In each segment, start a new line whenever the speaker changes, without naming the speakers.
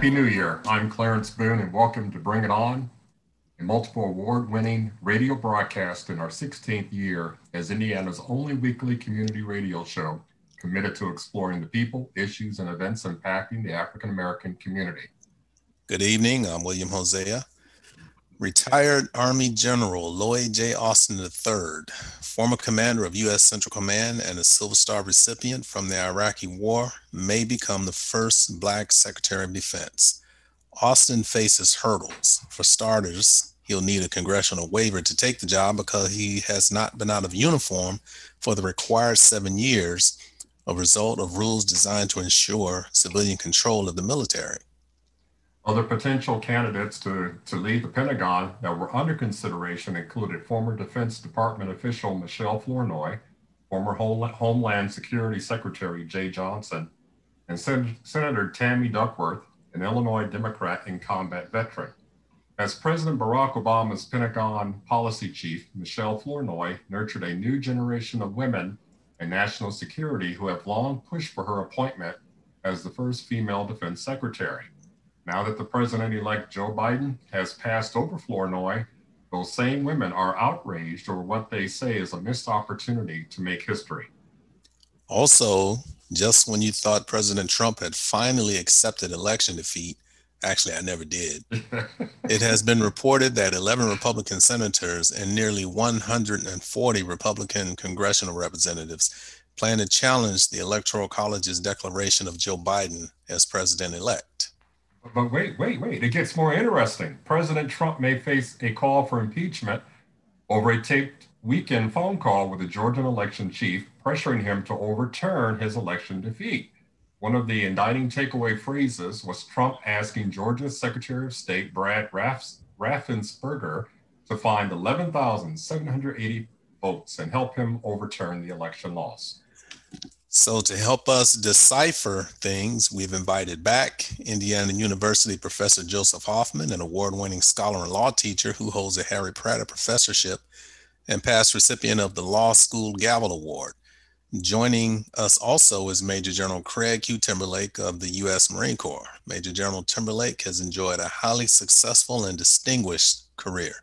Happy New Year. I'm Clarence Boone, and welcome to Bring It On, a multiple award winning radio broadcast in our 16th year as Indiana's only weekly community radio show committed to exploring the people, issues, and events impacting the African American community.
Good evening. I'm William Hosea. Retired Army General Lloyd J. Austin III, former commander of U.S. Central Command and a Silver Star recipient from the Iraqi War, may become the first Black Secretary of Defense. Austin faces hurdles. For starters, he'll need a congressional waiver to take the job because he has not been out of uniform for the required seven years, a result of rules designed to ensure civilian control of the military.
Other potential candidates to, to lead the Pentagon that were under consideration included former Defense Department official Michelle Flournoy, former Homeland Security Secretary Jeh Johnson, and Sen- Senator Tammy Duckworth, an Illinois Democrat and combat veteran. As President Barack Obama's Pentagon policy chief, Michelle Flournoy nurtured a new generation of women in national security who have long pushed for her appointment as the first female defense secretary. Now that the president elect Joe Biden has passed over Flournoy, those same women are outraged over what they say is a missed opportunity to make history.
Also, just when you thought President Trump had finally accepted election defeat, actually, I never did, it has been reported that 11 Republican senators and nearly 140 Republican congressional representatives plan to challenge the Electoral College's declaration of Joe Biden as president elect.
But wait, wait, wait. It gets more interesting. President Trump may face a call for impeachment over a taped weekend phone call with the Georgian election chief, pressuring him to overturn his election defeat. One of the indicting takeaway phrases was Trump asking Georgia's Secretary of State Brad Raffensperger to find 11,780 votes and help him overturn the election loss.
So, to help us decipher things, we've invited back Indiana University Professor Joseph Hoffman, an award winning scholar and law teacher who holds a Harry Pratter Professorship and past recipient of the Law School Gavel Award. Joining us also is Major General Craig Q. Timberlake of the U.S. Marine Corps. Major General Timberlake has enjoyed a highly successful and distinguished career.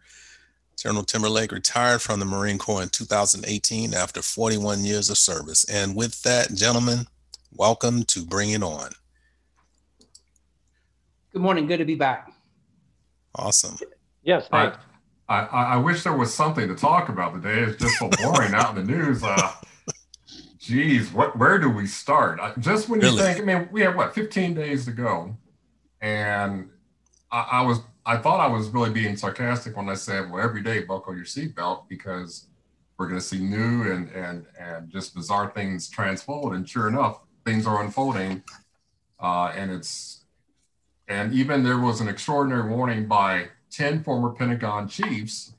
General Timberlake retired from the Marine Corps in 2018 after 41 years of service. And with that, gentlemen, welcome to Bring It On.
Good morning. Good to be back.
Awesome.
Yes, thanks.
I, I, I wish there was something to talk about today. It's just so boring out in the news. Uh, geez, what? Where do we start? Just when you really? think, I mean, we have what, 15 days to go, and I, I was I thought I was really being sarcastic when I said, well, every day buckle your seatbelt because we're going to see new and and and just bizarre things transfold. And sure enough, things are unfolding, uh, and it's and even there was an extraordinary warning by ten former Pentagon chiefs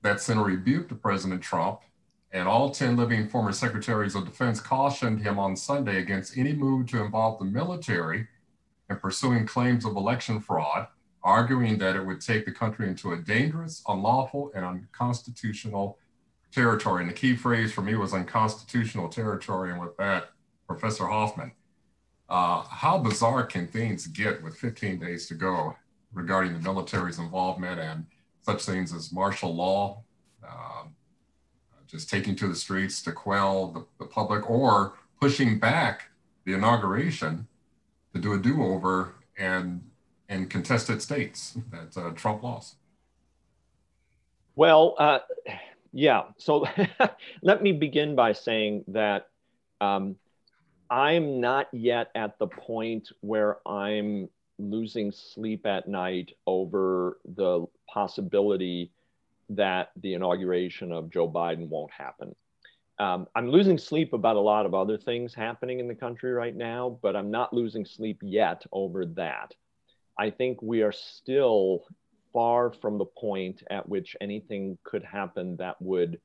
that sent a rebuke to President Trump. And all 10 living former secretaries of defense cautioned him on Sunday against any move to involve the military in pursuing claims of election fraud arguing that it would take the country into a dangerous, unlawful, and unconstitutional territory. And the key phrase for me was unconstitutional territory. And with that, Professor Hoffman, uh, how bizarre can things get with 15 days to go regarding the military's involvement and such things as martial law, uh, just taking to the streets to quell the, the public or pushing back the inauguration to do a do over and in contested states that uh, Trump lost?
Well, uh, yeah. So let me begin by saying that um, I'm not yet at the point where I'm losing sleep at night over the possibility that the inauguration of Joe Biden won't happen. Um, I'm losing sleep about a lot of other things happening in the country right now, but I'm not losing sleep yet over that. I think we are still far from the point at which anything could happen that would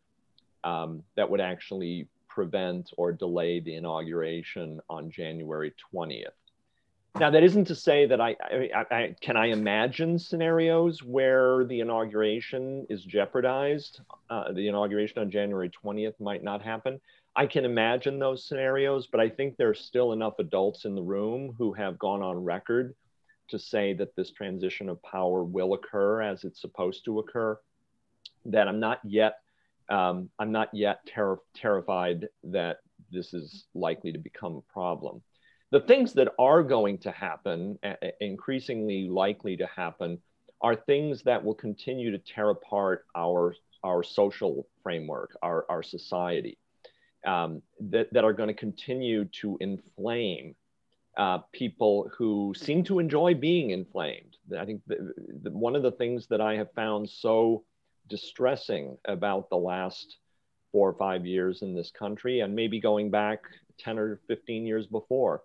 um, that would actually prevent or delay the inauguration on January 20th. Now, that isn't to say that I, I, I, can I imagine scenarios where the inauguration is jeopardized. Uh, the inauguration on January 20th might not happen. I can imagine those scenarios, but I think there's still enough adults in the room who have gone on record to say that this transition of power will occur as it's supposed to occur. That I'm not yet, um, I'm not yet ter- terrified that this is likely to become a problem. The things that are going to happen, increasingly likely to happen, are things that will continue to tear apart our, our social framework, our, our society, um, that, that are going to continue to inflame uh, people who seem to enjoy being inflamed. I think the, the, one of the things that I have found so distressing about the last four or five years in this country, and maybe going back 10 or 15 years before,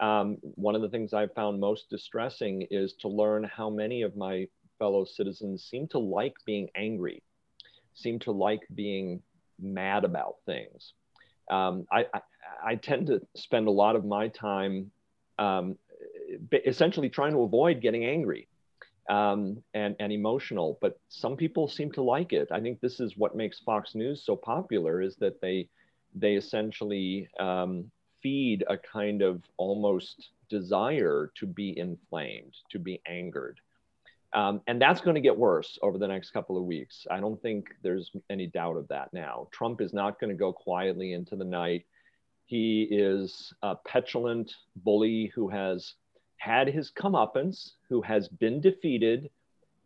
um, one of the things I've found most distressing is to learn how many of my fellow citizens seem to like being angry, seem to like being mad about things. Um, I, I, I, tend to spend a lot of my time um, essentially trying to avoid getting angry um, and, and emotional, but some people seem to like it. I think this is what makes Fox News so popular is that they, they essentially um, feed a kind of almost desire to be inflamed, to be angered. Um, and that's going to get worse over the next couple of weeks. I don't think there's any doubt of that now. Trump is not going to go quietly into the night. He is a petulant bully who has had his comeuppance, who has been defeated,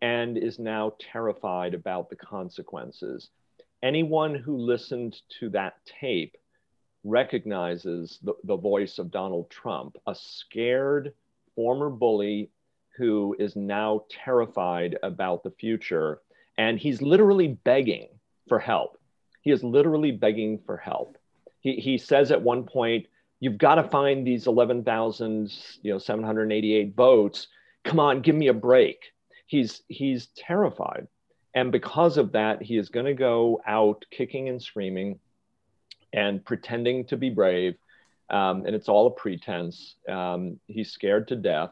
and is now terrified about the consequences. Anyone who listened to that tape recognizes the, the voice of Donald Trump, a scared former bully who is now terrified about the future. And he's literally begging for help. He is literally begging for help. He, he says at one point, You've got to find these 11,000, you know, 788 votes. Come on, give me a break. He's, he's terrified. And because of that, he is going to go out kicking and screaming and pretending to be brave. Um, and it's all a pretense. Um, he's scared to death.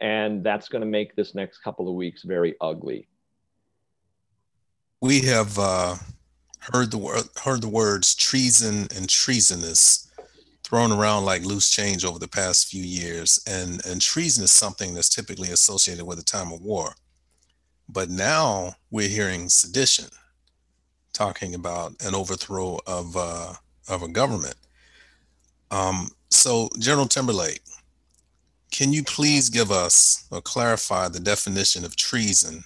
And that's going to make this next couple of weeks very ugly.
We have uh, heard the word, heard the words treason and treasonous thrown around like loose change over the past few years, and and treason is something that's typically associated with a time of war. But now we're hearing sedition, talking about an overthrow of uh, of a government. Um, so, General Timberlake, can you please give us or clarify the definition of treason?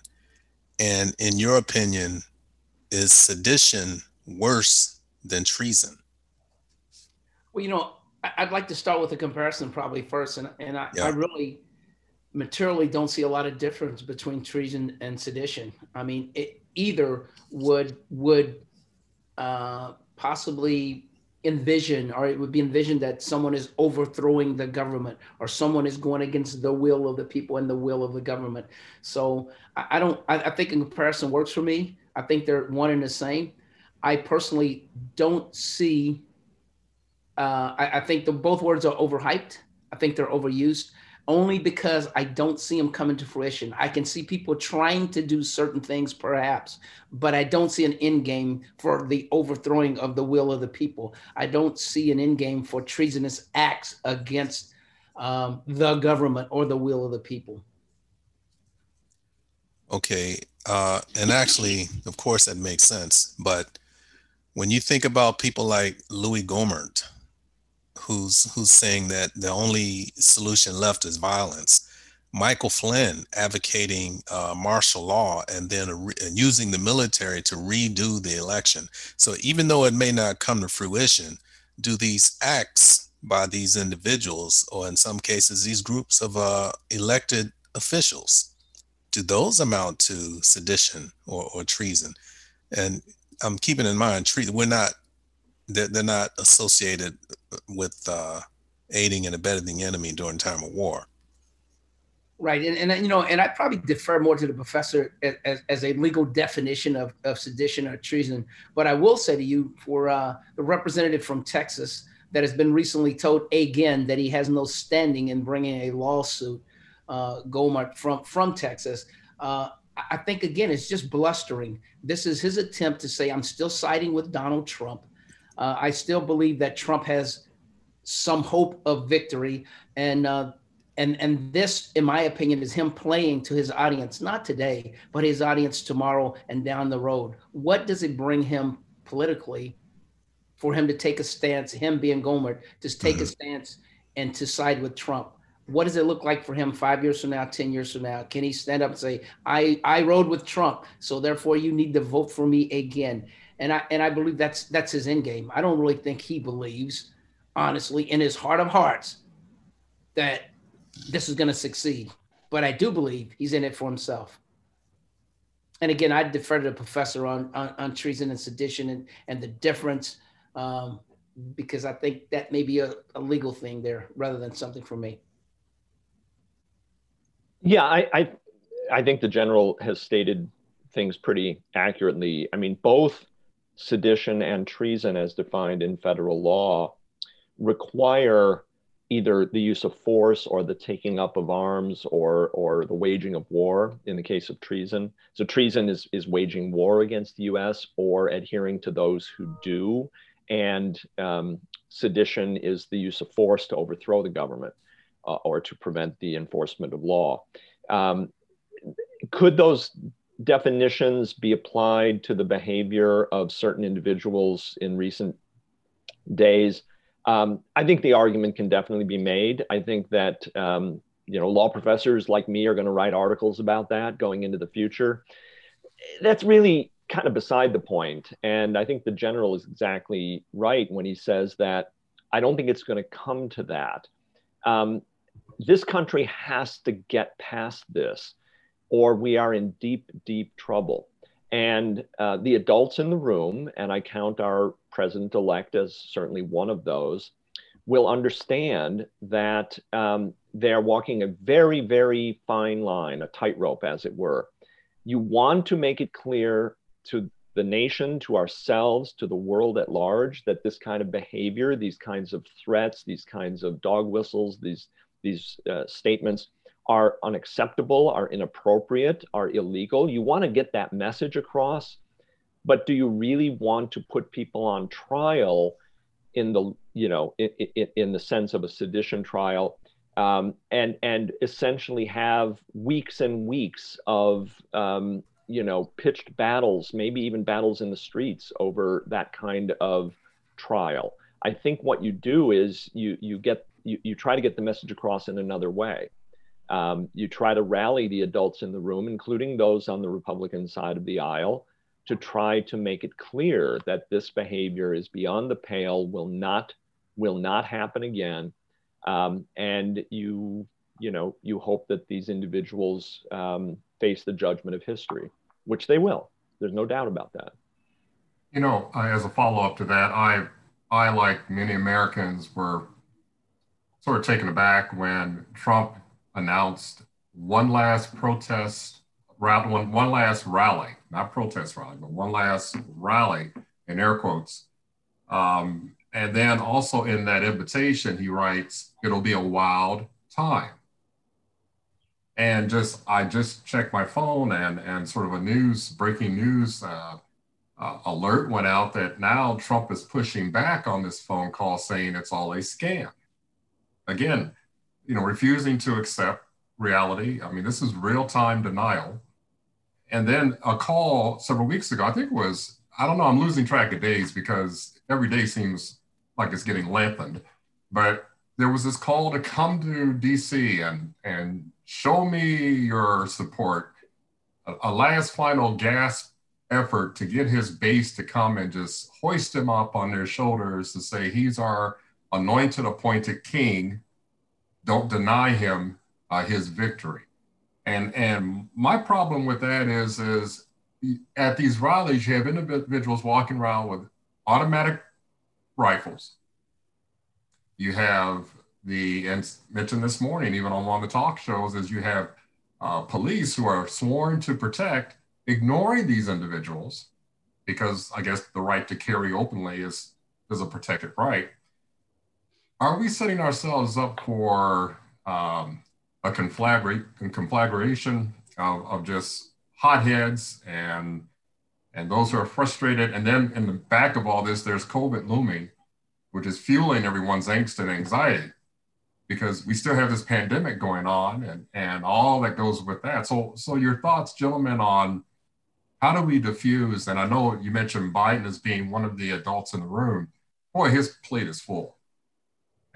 And in your opinion, is sedition worse than treason?
Well, you know, I'd like to start with a comparison probably first. And, and I, yeah. I really materially don't see a lot of difference between treason and sedition. I mean, it, either would would uh, possibly envision or it would be envisioned that someone is overthrowing the government or someone is going against the will of the people and the will of the government so i, I don't I, I, think in comparison works for me i think they're one and the same i personally don't see uh, I, I think the both words are overhyped i think they're overused only because I don't see them coming to fruition. I can see people trying to do certain things, perhaps, but I don't see an end game for the overthrowing of the will of the people. I don't see an end game for treasonous acts against um, the government or the will of the people.
Okay. Uh, and actually, of course, that makes sense. But when you think about people like Louis Gohmert, who's who's saying that the only solution left is violence. Michael Flynn advocating uh, martial law and then re- and using the military to redo the election. So even though it may not come to fruition, do these acts by these individuals, or in some cases these groups of uh, elected officials, do those amount to sedition or, or treason? And I'm keeping in mind, treason. We're not they're, they're not associated with uh, aiding and abetting the enemy during time of war.
Right, and, and you know, and I probably defer more to the professor as, as a legal definition of, of sedition or treason. But I will say to you, for uh, the representative from Texas that has been recently told again that he has no standing in bringing a lawsuit, uh, Gohmert from from Texas. Uh, I think again, it's just blustering. This is his attempt to say, "I'm still siding with Donald Trump. Uh, I still believe that Trump has some hope of victory." And uh, and and this in my opinion is him playing to his audience not today but his audience tomorrow and down the road what does it bring him politically for him to take a stance him being gohmert to take mm-hmm. a stance and to side with trump what does it look like for him five years from now ten years from now can he stand up and say i i rode with trump so therefore you need to vote for me again and i and i believe that's that's his end game i don't really think he believes honestly in his heart of hearts that this is going to succeed. But I do believe he's in it for himself. And again, I defer to the professor on, on, on treason and sedition and, and the difference, um, because I think that may be a, a legal thing there rather than something for me.
Yeah, I, I, I think the general has stated things pretty accurately. I mean, both sedition and treason, as defined in federal law, require either the use of force or the taking up of arms or or the waging of war in the case of treason. So treason is is waging war against the U.S. or adhering to those who do, and um, sedition is the use of force to overthrow the government uh, or to prevent the enforcement of law. Um, could those definitions be applied to the behavior of certain individuals in recent days? Um, I think the argument can definitely be made. I think that um, you know law professors like me are going to write articles about that going into the future. That's really kind of beside the point. And I think the general is exactly right when he says that I don't think it's going to come to that. Um, this country has to get past this, or we are in deep, deep trouble. And uh, the adults in the room, and I count our president elect as certainly one of those, will understand that um, they're walking a very, very fine line, a tightrope, as it were. You want to make it clear to the nation, to ourselves, to the world at large, that this kind of behavior, these kinds of threats, these kinds of dog whistles, these, these uh, statements are unacceptable, are inappropriate, are illegal. You want to get that message across, but do you really want to put people on trial in the you know in, in, in the sense of a sedition trial um, and and essentially have weeks and weeks of um, you know pitched battles, maybe even battles in the streets over that kind of trial? I think what you do is you you get you, you try to get the message across in another way. Um, you try to rally the adults in the room, including those on the Republican side of the aisle, to try to make it clear that this behavior is beyond the pale, will not will not happen again, um, and you you know you hope that these individuals um, face the judgment of history, which they will. There's no doubt about that.
You know, as a follow up to that, I I like many Americans were sort of taken aback when Trump announced one last protest, one, one last rally, not protest rally, but one last rally in air quotes. Um, and then also in that invitation, he writes, it'll be a wild time. And just, I just checked my phone and, and sort of a news, breaking news uh, uh, alert went out that now Trump is pushing back on this phone call saying it's all a scam. Again, you know, refusing to accept reality. I mean, this is real time denial. And then a call several weeks ago, I think it was, I don't know, I'm losing track of days because every day seems like it's getting lengthened. But there was this call to come to DC and, and show me your support. A, a last final gasp effort to get his base to come and just hoist him up on their shoulders to say he's our anointed appointed king don't deny him uh, his victory. And and my problem with that is is at these rallies you have individuals walking around with automatic rifles. You have the and mentioned this morning, even on one of the talk shows, is you have uh, police who are sworn to protect, ignoring these individuals, because I guess the right to carry openly is is a protected right. Are we setting ourselves up for um, a conflagration of, of just hotheads and and those who are frustrated. And then in the back of all this, there's COVID looming, which is fueling everyone's angst and anxiety because we still have this pandemic going on and, and all that goes with that. So, so your thoughts, gentlemen, on how do we diffuse? And I know you mentioned Biden as being one of the adults in the room. Boy, his plate is full.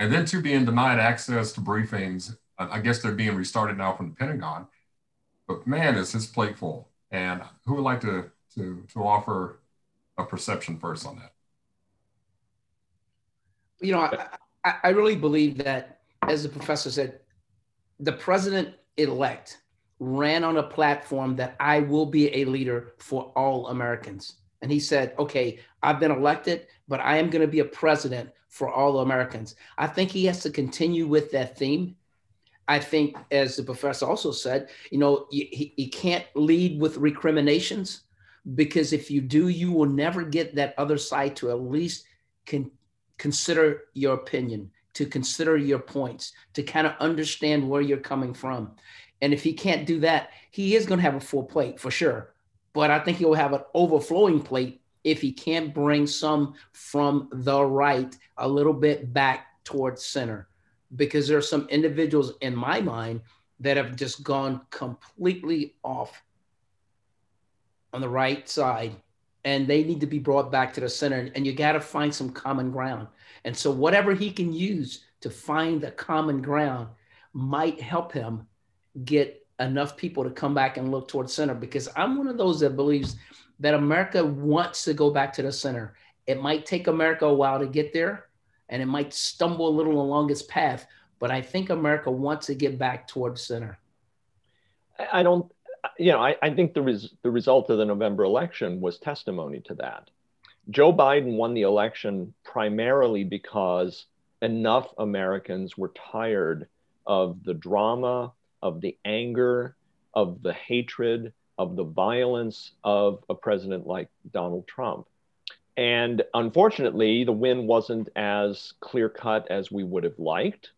And then to being denied access to briefings, I guess they're being restarted now from the Pentagon. But man, is his plate full. And who would like to to to offer a perception first on that?
You know, I, I really believe that, as the professor said, the president elect ran on a platform that I will be a leader for all Americans. And he said, okay, I've been elected, but I am going to be a president for all Americans. I think he has to continue with that theme. I think, as the professor also said, you know, he, he can't lead with recriminations because if you do, you will never get that other side to at least con- consider your opinion, to consider your points, to kind of understand where you're coming from. And if he can't do that, he is going to have a full plate for sure. But I think he'll have an overflowing plate if he can't bring some from the right a little bit back towards center. Because there are some individuals in my mind that have just gone completely off on the right side and they need to be brought back to the center and you got to find some common ground and so whatever he can use to find the common ground might help him get enough people to come back and look towards center because i'm one of those that believes that america wants to go back to the center it might take america a while to get there and it might stumble a little along its path but i think america wants to get back towards center
i don't you know, I, I think the, res- the result of the November election was testimony to that. Joe Biden won the election primarily because enough Americans were tired of the drama, of the anger, of the hatred, of the violence of a president like Donald Trump. And unfortunately, the win wasn't as clear cut as we would have liked,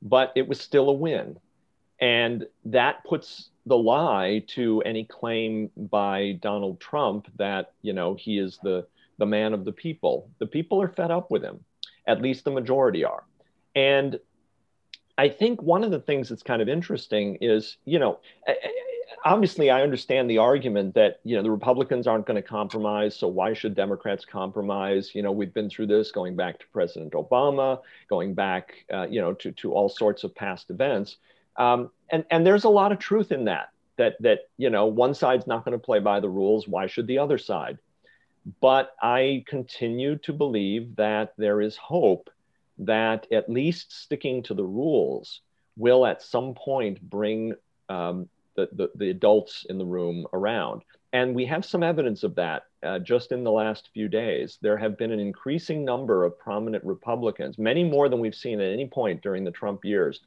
but it was still a win. And that puts the lie to any claim by Donald Trump that, you know, he is the, the man of the people. The people are fed up with him, at least the majority are. And I think one of the things that's kind of interesting is, you know, obviously I understand the argument that, you know, the Republicans aren't going to compromise. So why should Democrats compromise? You know, we've been through this going back to President Obama, going back, uh, you know, to, to all sorts of past events. Um, and, and there's a lot of truth in that, that, that, you know, one side's not going to play by the rules. Why should the other side? But I continue to believe that there is hope that at least sticking to the rules will at some point bring um, the, the, the, adults in the room around. And we have some evidence of that uh, just in the last few days. There have been an increasing number of prominent Republicans, many more than we've seen at any point during the Trump years,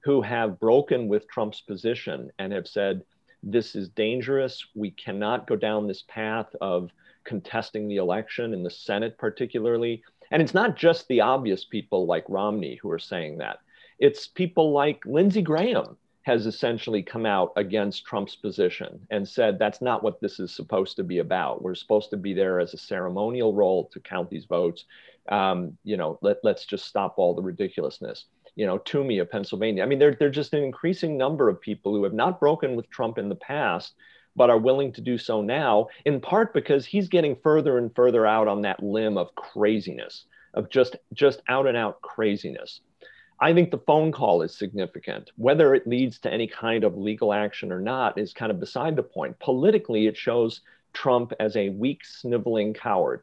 who have broken with Trump's position and have said, this is dangerous. We cannot go down this path of contesting the election in the Senate, particularly. And it's not just the obvious people like Romney who are saying that. It's people like Lindsey Graham has essentially come out against Trump's position and said that's not what this is supposed to be about. We're supposed to be there as a ceremonial role to count these votes. Um, you know, let, let's just stop all the ridiculousness you know, Toomey of Pennsylvania. I mean, there, there's just an increasing number of people who have not broken with Trump in the past, but are willing to do so now, in part because he's getting further and further out on that limb of craziness, of just, just out and out craziness. I think the phone call is significant. Whether it leads to any kind of legal action or not is kind of beside the point. Politically, it shows Trump as a weak, sniveling coward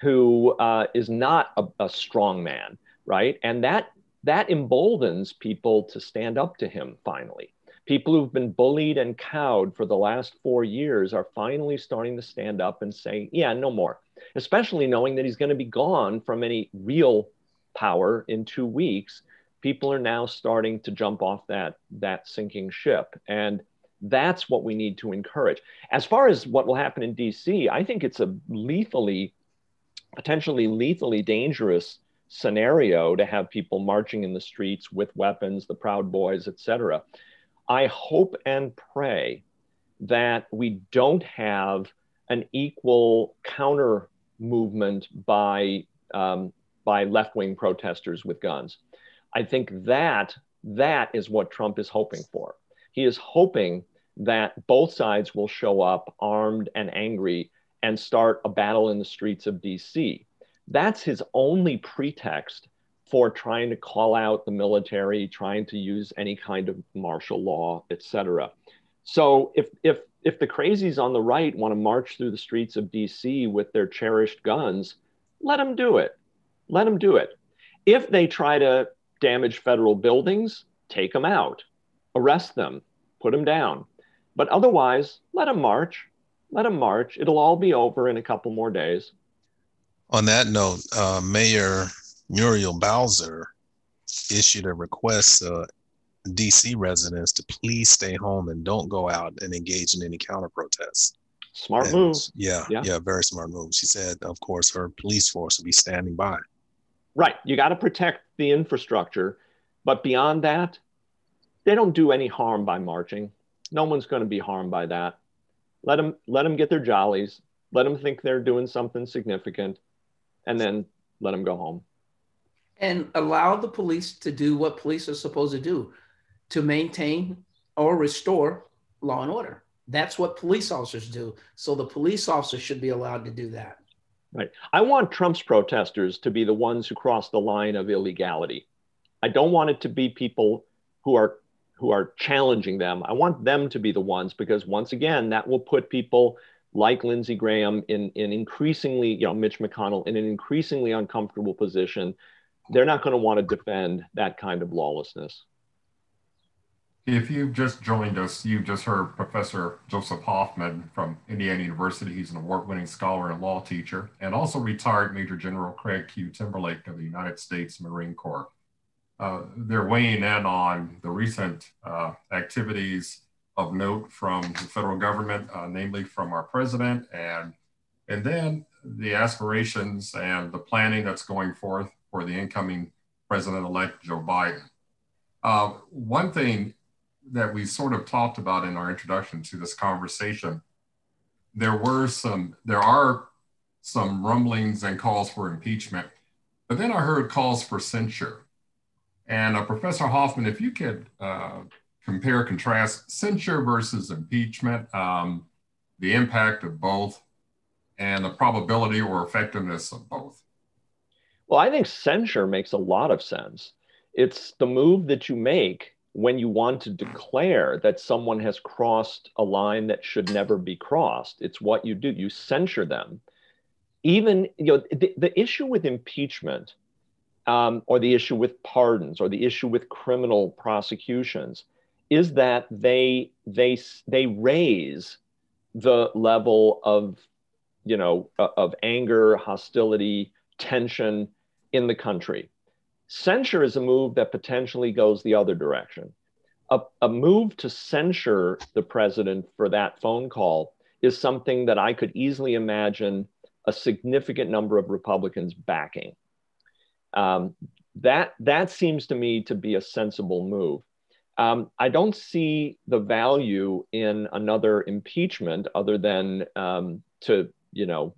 who uh, is not a, a strong man, right? And that that emboldens people to stand up to him finally. People who've been bullied and cowed for the last four years are finally starting to stand up and say, yeah, no more, especially knowing that he's going to be gone from any real power in two weeks. People are now starting to jump off that, that sinking ship. And that's what we need to encourage. As far as what will happen in DC, I think it's a lethally, potentially lethally dangerous scenario to have people marching in the streets with weapons, the Proud Boys, etc. I hope and pray that we don't have an equal counter movement by um, by left-wing protesters with guns. I think that that is what Trump is hoping for. He is hoping that both sides will show up armed and angry and start a battle in the streets of DC. That's his only pretext for trying to call out the military, trying to use any kind of martial law, etc. So if if if the crazies on the right want to march through the streets of DC with their cherished guns, let them do it. Let them do it. If they try to damage federal buildings, take them out, arrest them, put them down. But otherwise, let them march. Let them march. It'll all be over in a couple more days.
On that note, uh, Mayor Muriel Bowser issued a request uh, DC residents to please stay home and don't go out and engage in any counter protests.
Smart and, move.
Yeah, yeah, yeah, very smart move. She said, of course, her police force will be standing by.
Right. You got to protect the infrastructure. But beyond that, they don't do any harm by marching. No one's going to be harmed by that. Let them let them get their jollies. Let them think they're doing something significant, and then let them go home.
And allow the police to do what police are supposed to do, to maintain or restore law and order. That's what police officers do. So the police officers should be allowed to do that.
Right. I want Trump's protesters to be the ones who cross the line of illegality. I don't want it to be people who are who are challenging them. I want them to be the ones because once again, that will put people like Lindsey Graham in, in increasingly, you know, Mitch McConnell in an increasingly uncomfortable position. They're not going to want to defend that kind of lawlessness.
If you've just joined us, you've just heard Professor Joseph Hoffman from Indiana University. He's an award winning scholar and law teacher, and also retired Major General Craig Q. Timberlake of the United States Marine Corps. Uh, they're weighing in on the recent uh, activities of note from the federal government, uh, namely from our president, and and then the aspirations and the planning that's going forth for the incoming president-elect Joe Biden. Uh, one thing that we sort of talked about in our introduction to this conversation, there were some, there are some rumblings and calls for impeachment, but then I heard calls for censure. And uh, Professor Hoffman, if you could uh, compare, contrast censure versus impeachment, um, the impact of both, and the probability or effectiveness of both.
Well, I think censure makes a lot of sense. It's the move that you make when you want to declare that someone has crossed a line that should never be crossed. It's what you do. You censure them. Even, you know, the, the issue with impeachment um, or the issue with pardons or the issue with criminal prosecutions is that they they they raise the level of you know of anger hostility tension in the country censure is a move that potentially goes the other direction a, a move to censure the president for that phone call is something that i could easily imagine a significant number of republicans backing um, that that seems to me to be a sensible move. Um, I don't see the value in another impeachment other than um, to you know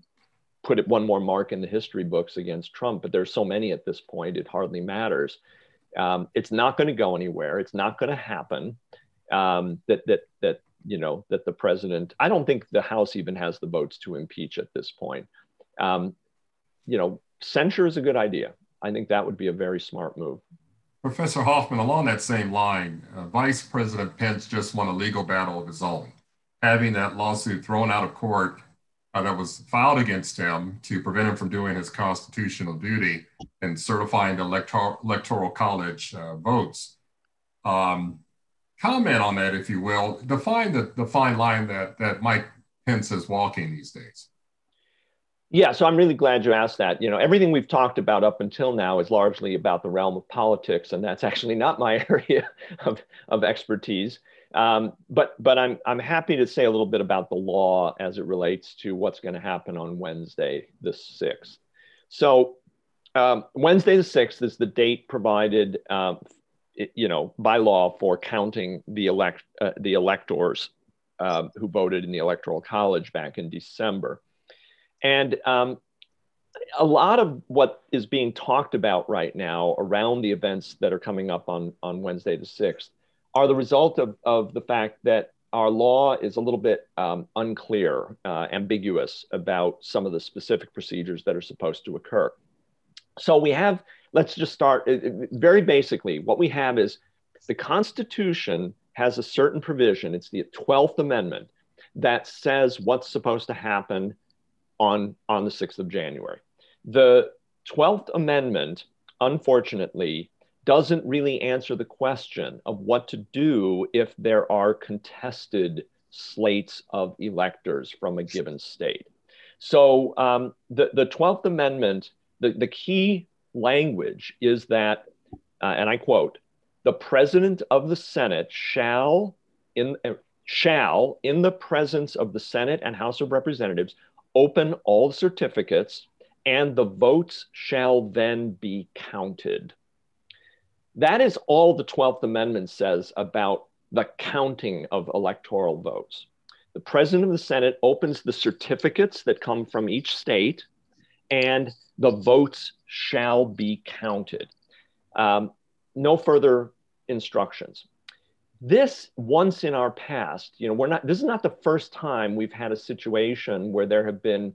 put it one more mark in the history books against Trump. But there's so many at this point, it hardly matters. Um, it's not going to go anywhere. It's not going to happen. Um, that that that you know that the president. I don't think the House even has the votes to impeach at this point. Um, you know, censure is a good idea. I think that would be a very smart move.
Professor Hoffman, along that same line, uh, Vice President Pence just won a legal battle of his own, having that lawsuit thrown out of court that was filed against him to prevent him from doing his constitutional duty and certifying the electoral, electoral college uh, votes. Um, comment on that, if you will. Define the, the fine line that, that Mike Pence is walking these days.
Yeah, so I'm really glad you asked that. You know, everything we've talked about up until now is largely about the realm of politics, and that's actually not my area of, of expertise. Um, but but I'm I'm happy to say a little bit about the law as it relates to what's going to happen on Wednesday, the sixth. So um, Wednesday the sixth is the date provided, um, you know, by law for counting the elect uh, the electors uh, who voted in the electoral college back in December. And um, a lot of what is being talked about right now around the events that are coming up on, on Wednesday the 6th are the result of, of the fact that our law is a little bit um, unclear, uh, ambiguous about some of the specific procedures that are supposed to occur. So we have, let's just start uh, uh, very basically, what we have is the Constitution has a certain provision, it's the 12th Amendment, that says what's supposed to happen on, on the 6th of January. The 12th Amendment, unfortunately, doesn't really answer the question of what to do if there are contested slates of electors from a given state. So um, the, the 12th Amendment, the, the key language is that, uh, and I quote, the president of the Senate shall, in, uh, shall, in the presence of the Senate and House of Representatives, open all certificates, and the votes shall then be counted. That is all the 12th Amendment says about the counting of electoral votes. The President of the Senate opens the certificates that come from each state, and the votes shall be counted. Um, no further instructions this once in our past, you know, we're not, this is not the first time we've had a situation where there have been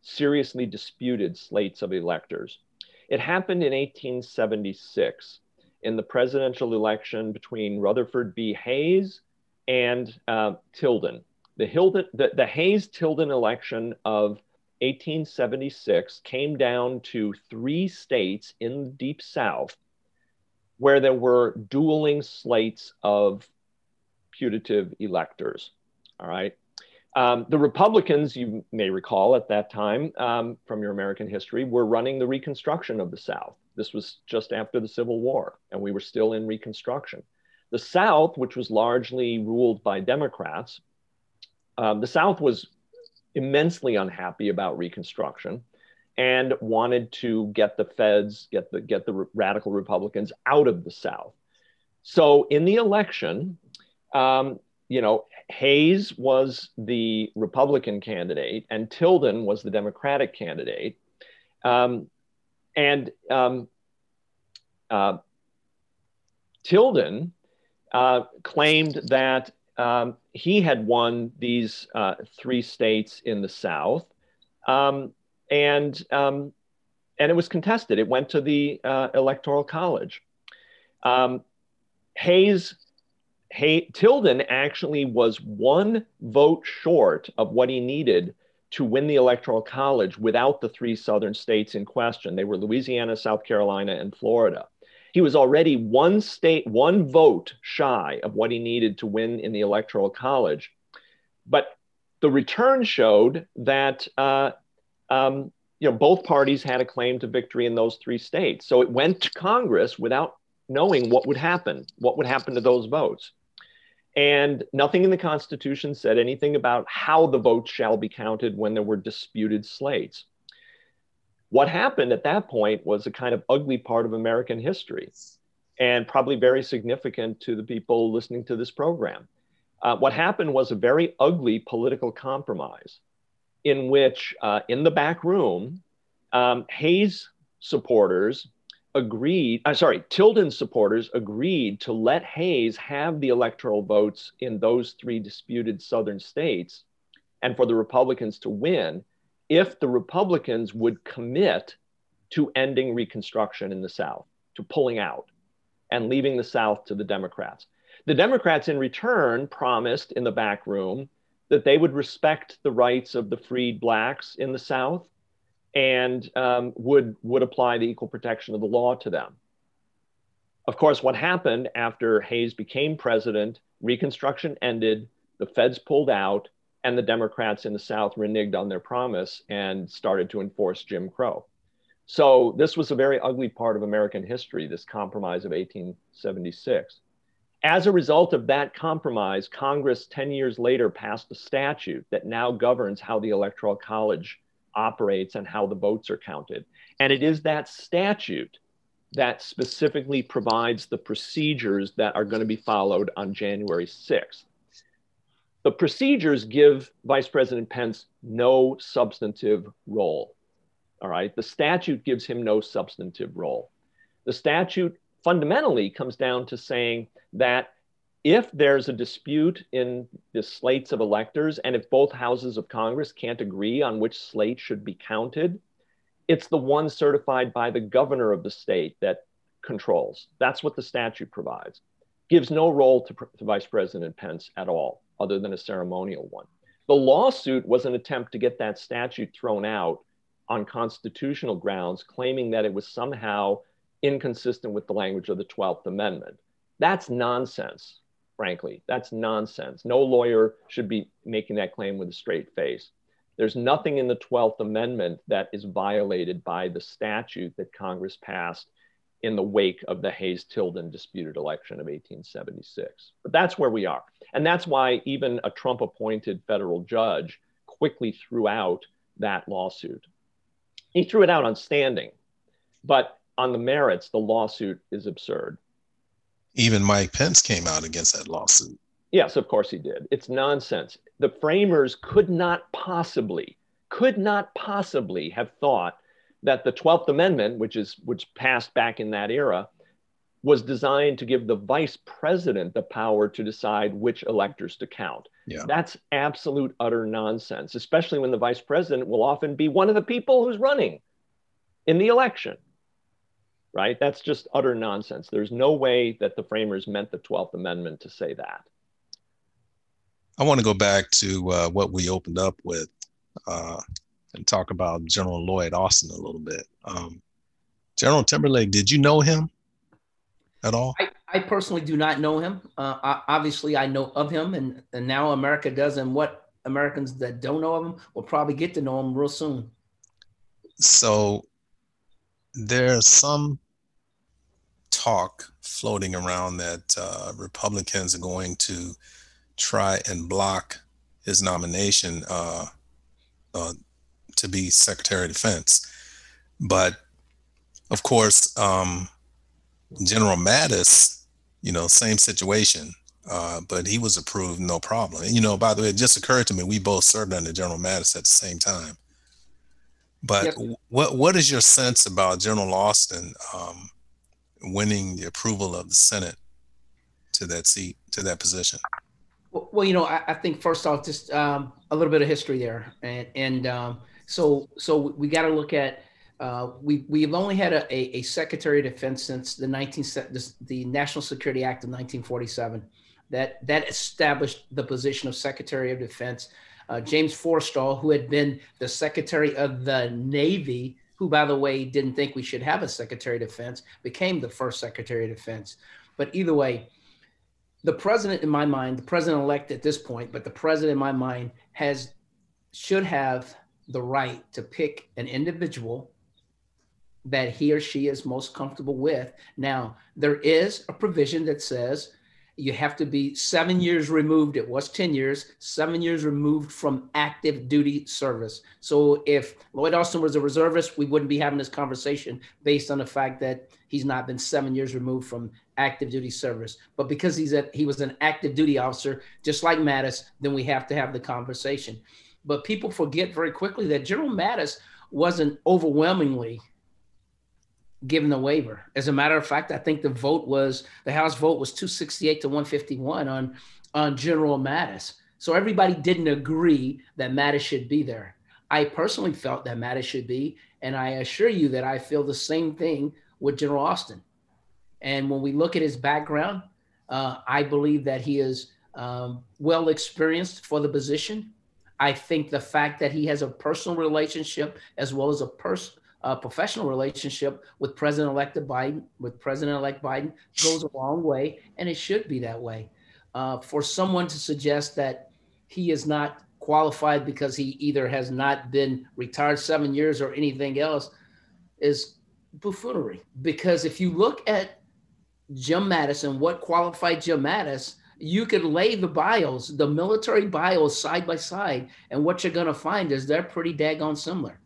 seriously disputed slates of electors. It happened in 1876 in the presidential election between Rutherford B. Hayes and uh, Tilden. The, Hilden, the, the Hayes Tilden election of 1876 came down to three states in the Deep South where there were dueling slates of putative electors. All right. Um, the Republicans, you may recall at that time um, from your American history, were running the Reconstruction of the South. This was just after the Civil War, and we were still in Reconstruction. The South, which was largely ruled by Democrats, um, the South was immensely unhappy about Reconstruction and wanted to get the feds, get the, get the radical Republicans out of the South. So in the election, um, you know, Hayes was the Republican candidate and Tilden was the Democratic candidate. Um, and um, uh, Tilden uh, claimed that um, he had won these uh, three states in the South. Um, and um, and it was contested. It went to the uh, electoral college. Um, Hayes, Hay, Tilden actually was one vote short of what he needed to win the electoral college without the three southern states in question. They were Louisiana, South Carolina, and Florida. He was already one state, one vote shy of what he needed to win in the electoral college. But the return showed that uh, um, you know, both parties had a claim to victory in those three states. So it went to Congress without knowing what would happen, what would happen to those votes. And nothing in the Constitution said anything about how the votes shall be counted when there were disputed slates. What happened at that point was a kind of ugly part of American history and probably very significant to the people listening to this program. Uh, what happened was a very ugly political compromise in which, uh, in the back room, um, Hayes supporters agreed, uh, sorry, Tilden supporters agreed to let Hayes have the electoral votes in those three disputed Southern states and for the Republicans to win if the Republicans would commit to ending Reconstruction in the South, to pulling out and leaving the South to the Democrats. The Democrats, in return, promised in the back room that they would respect the rights of the freed blacks in the South and um, would, would apply the equal protection of the law to them. Of course, what happened after Hayes became president, Reconstruction ended, the feds pulled out, and the Democrats in the South reneged on their promise and started to enforce Jim Crow. So this was a very ugly part of American history, this compromise of 1876. As a result of that compromise, Congress 10 years later passed a statute that now governs how the Electoral College operates and how the votes are counted. And it is that statute that specifically provides the procedures that are going to be followed on January 6th. The procedures give Vice President Pence no substantive role. All right. The statute gives him no substantive role. The statute fundamentally comes down to saying that if there's a dispute in the slates of electors and if both houses of Congress can't agree on which slate should be counted, it's the one certified by the governor of the state that controls. That's what the statute provides. Gives no role to, to Vice President Pence at all, other than a ceremonial one. The lawsuit was an attempt to get that statute thrown out on constitutional grounds, claiming that it was somehow inconsistent with the language of the 12th Amendment. That's nonsense, frankly. That's nonsense. No lawyer should be making that claim with a straight face. There's nothing in the 12th Amendment that is violated by the statute that Congress passed in the wake of the Hayes Tilden disputed election of 1876. But that's where we are. And that's why even a Trump appointed federal judge quickly threw out that lawsuit. He threw it out on standing, but on the merits, the lawsuit is absurd.
Even Mike Pence came out against that lawsuit.
Yes, of course he did. It's nonsense. The framers could not possibly, could not possibly have thought that the 12th Amendment, which is which passed back in that era, was designed to give the vice president the power to decide which electors to count. Yeah. That's absolute utter nonsense, especially when the vice president will often be one of the people who's running in the election. Right? That's just utter nonsense. There's no way that the framers meant the 12th Amendment to say that.
I want to go back to uh, what we opened up with uh, and talk about General Lloyd Austin a little bit. Um, General Timberlake, did you know him? at all?
I, I personally do not know him. Uh, I, obviously, I know of him, and, and now America does. And what Americans that don't know of him will probably get to know him real soon.
So there's some talk floating around that uh, Republicans are going to try and block his nomination uh, uh, to be Secretary of Defense. But of course, um, General Mattis, you know, same situation, uh, but he was approved no problem. And, you know, by the way, it just occurred to me we both served under General Mattis at the same time. But yep. what what is your sense about General Austin um, winning the approval of the Senate to that seat, to that position?
Well, well you know, I, I, think first off, just um, a little bit of history there, and and um, so so we got to look at uh, we, we've only had a, a, a, Secretary of Defense since the 19, the, the National Security Act of 1947 that, that established the position of Secretary of Defense. Uh, James Forrestal, who had been the Secretary of the Navy, who, by the way, didn't think we should have a Secretary of Defense, became the first Secretary of Defense. But either way, the president, in my mind, the president elect at this point, but the president, in my mind, has should have the right to pick an individual that he or she is most comfortable with. Now, there is a provision that says you have to be seven years removed. It was 10 years, seven years removed from active duty service. So if Lloyd Austin was a reservist, we wouldn't be having this conversation based on the fact that he's not been seven years removed from active duty service. But because he's a, he was an active duty officer, just like Mattis, then we have to have the conversation. But people forget very quickly that General Mattis wasn't overwhelmingly given the waiver. As a matter of fact, I think the vote was the House vote was 268 to 151 on on General Mattis. So everybody didn't agree that Mattis should be there. I personally felt that Mattis should be, and I assure you that I feel the same thing with General Austin. And when we look at his background, uh, I believe that he is um, well experienced for the position. I think the fact that he has a personal relationship as well as a person a professional relationship with President-elect Biden, with President-elect Biden, goes a long way, and it should be that way. Uh, for someone to suggest that he is not qualified because he either has not been retired seven years or anything else is buffoonery. Because if you look at Jim Mattis and what qualified Jim Mattis, you could lay the bios, the military bios side by side, and what you're going to find is they're pretty daggone similar.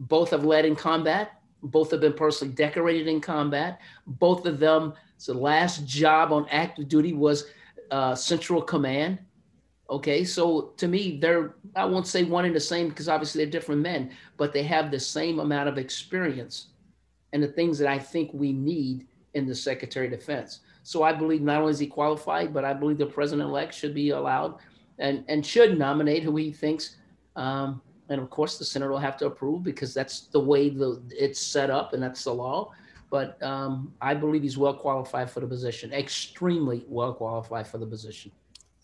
Both have led in combat. Both have been personally decorated in combat. Both of them, the last job on active duty was uh, Central Command. Okay, so to me, they're, I won't say one and the same because obviously they're different men, but they have the same amount of experience and the things that I think we need in the Secretary of Defense. So I believe not only is he qualified, but I believe the president elect should be allowed and, and should nominate who he thinks. Um, and of course, the Senate will have to approve because that's the way the, it's set up and that's the law. But um, I believe he's well qualified for the position, extremely well qualified for the position.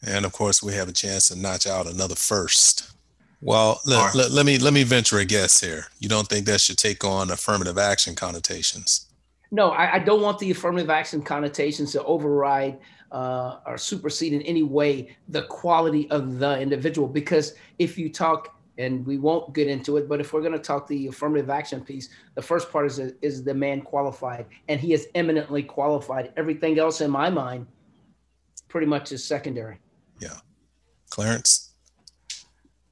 And of course, we have a chance to notch out another first. Well, let, right. let, let, me let me venture a guess here. You don't think that should take on affirmative action connotations?
No, I, I don't want the affirmative action connotations to override uh, or supersede in any way the quality of the individual. Because if you talk, and we won't get into it, but if we're going to talk the affirmative action piece, the first part is is the man qualified, and he is eminently qualified. Everything else, in my mind, pretty much is secondary.
Yeah. Clarence?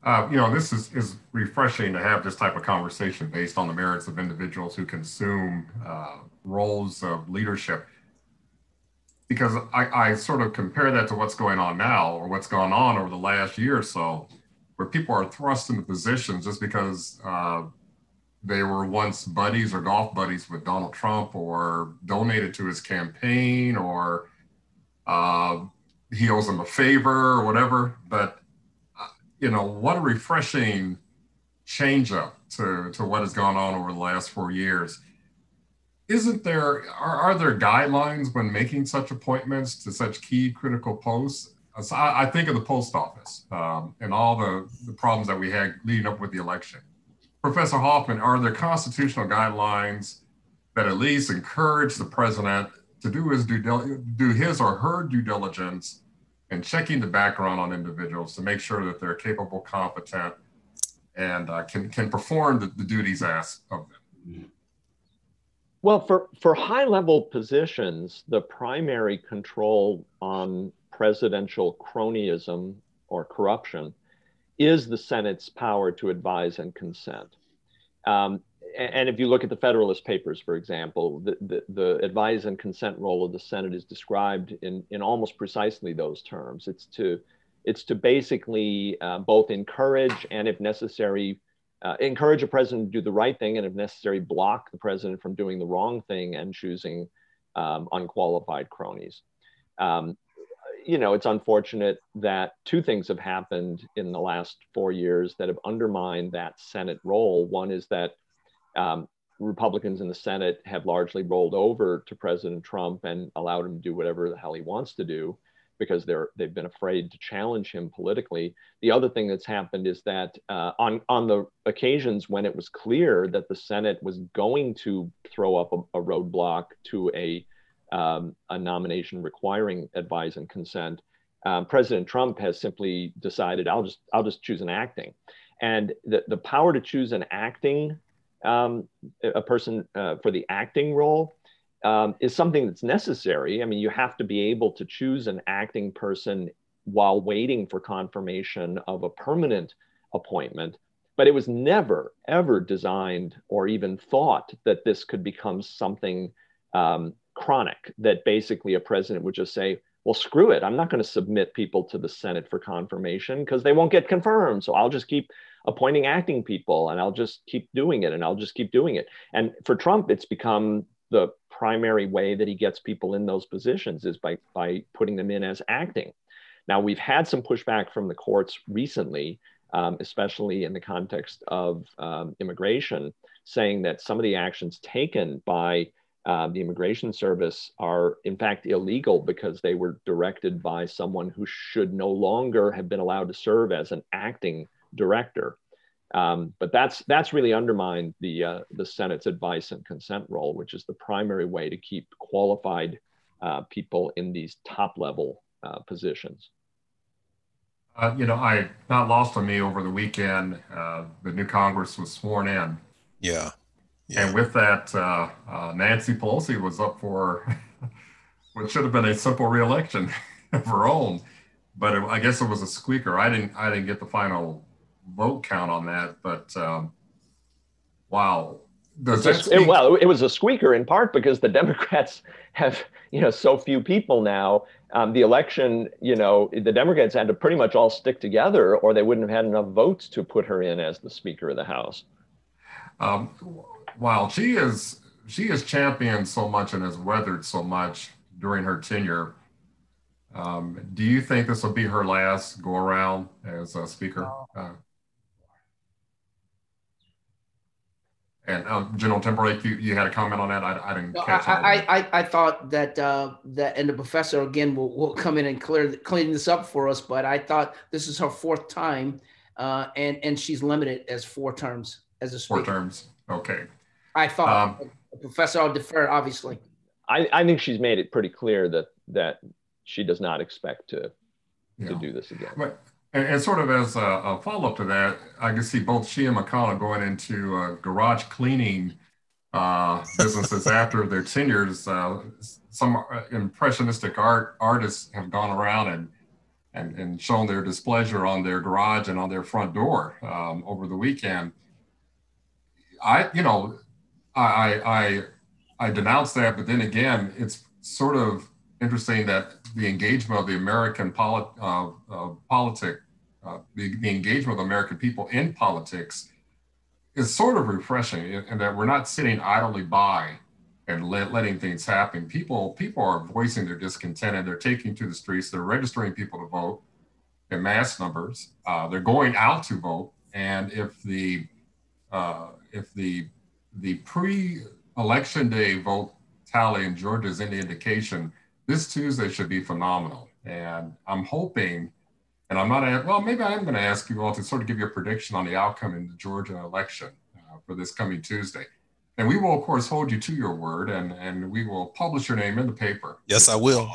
Uh, you know, this is, is refreshing to have this type of conversation based on the merits of individuals who consume uh, roles of leadership. Because I, I sort of compare that to what's going on now or what's gone on over the last year or so, where people are thrust into positions just because uh, they were once buddies or golf buddies with Donald Trump or donated to his campaign or uh, he owes them a favor or whatever. But uh, you know, what a refreshing change up to to what has gone on over the last four years. Isn't there are, are there guidelines when making such appointments to such key critical posts? I think of the post office um, and all the, the problems that we had leading up with the election. Professor Hoffman, are there constitutional guidelines that at least encourage the president to do his due do his or her due diligence and checking the background on individuals to make sure that they're capable, competent, and uh, can can perform the, the duties asked of them.
Well, for for high level positions, the primary control on presidential cronyism or corruption is the Senate's power to advise and consent. Um, and if you look at the Federalist Papers, for example, the, the, the, advise and consent role of the Senate is described in, in almost precisely those terms. It's to, it's to basically uh, both encourage and, if necessary, uh, encourage a president to do the right thing and, if necessary, block the president from doing the wrong thing and choosing um, unqualified cronies. Um, you know, it's unfortunate that two things have happened in the last four years that have undermined that Senate role. One is that um, Republicans in the Senate have largely rolled over to President Trump and allowed him to do whatever the hell he wants to do because they're they've been afraid to challenge him politically. The other thing that's happened is that uh, on on the occasions when it was clear that the Senate was going to throw up a, a roadblock to a um, a nomination requiring advice and consent, um, President Trump has simply decided I'll just I'll just choose an acting, and the the power to choose an acting um, a person uh, for the acting role um, is something that's necessary. I mean, you have to be able to choose an acting person while waiting for confirmation of a permanent appointment. But it was never, ever designed or even thought that this could become something um, chronic, that basically a president would just say, well, screw it. I'm not going to submit people to the Senate for confirmation because they won't get confirmed. So I'll just keep appointing acting people and I'll just keep doing it and I'll just keep doing it. And for Trump, it's become the primary way that he gets people in those positions is by, by putting them in as acting. Now, we've had some pushback from the courts recently, um, especially in the context of um, immigration, saying that some of the actions taken by uh, the Immigration Service are, in fact, illegal because they were directed by someone who should no longer have been allowed to serve as an acting director. Um, but that's that's really undermined the uh, the Senate's advice and consent role, which is the primary way to keep qualified uh, people in these top level uh, positions.
Uh, you know, I not lost on me over the weekend. Uh, the new Congress was sworn in.
Yeah.
Yeah. And with that, uh, uh Nancy Pelosi was up for what should have been a simple reelection of her own, but it, I guess it was a squeaker. I didn't. I didn't get the final vote count on that, but um, wow.
Does that speak- it, well, it was a squeaker in part because the Democrats have, you know, so few people now. Um, the election, you know, the Democrats had to pretty much all stick together, or they wouldn't have had enough votes to put her in as the Speaker of the House.
Um, while she is she has championed so much and has weathered so much during her tenure, um, do you think this will be her last go around as a Speaker? Uh, And uh, General Timberlake, you, you had a comment on that. I, I didn't no, catch
I, I, I, I, thought that uh, that and the professor again will, will come in and clear clean this up for us. But I thought this is her fourth time, uh, and and she's limited as four terms as a speaker.
Four terms. Okay.
I thought um, professor. I'll defer, obviously.
I, I think she's made it pretty clear that that she does not expect to yeah. to do this again.
But and, and sort of as a, a follow up to that, I can see both she and McConnell going into uh, garage cleaning uh, businesses after their tenures. Uh, some uh, impressionistic art artists have gone around and, and, and shown their displeasure on their garage and on their front door um, over the weekend. I, you know, I, I, I denounce that, but then again, it's sort of interesting that the engagement of the American polit, uh, uh, politic uh, the, the engagement of American people in politics is sort of refreshing in, that we're not sitting idly by and let, letting things happen. People people are voicing their discontent and they're taking to the streets. They're registering people to vote in mass numbers. Uh, they're going out to vote. And if the uh, if the the pre-election day vote tally in Georgia is any indication, this Tuesday should be phenomenal. And I'm hoping and I'm not, well, maybe I am going to ask you all to sort of give you a prediction on the outcome in the Georgia election uh, for this coming Tuesday. And we will, of course, hold you to your word and, and we will publish your name in the paper.
Yes, I will.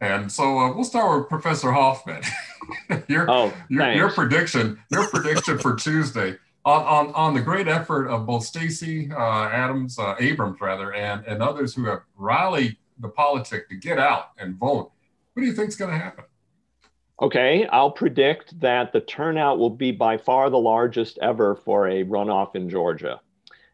And so uh, we'll start with Professor Hoffman. your, oh, your, your, prediction, your prediction for Tuesday on, on, on the great effort of both Stacey uh, Adams, uh, Abrams rather, and, and others who have rallied the politic to get out and vote. What do you think is going to happen?
Okay, I'll predict that the turnout will be by far the largest ever for a runoff in Georgia.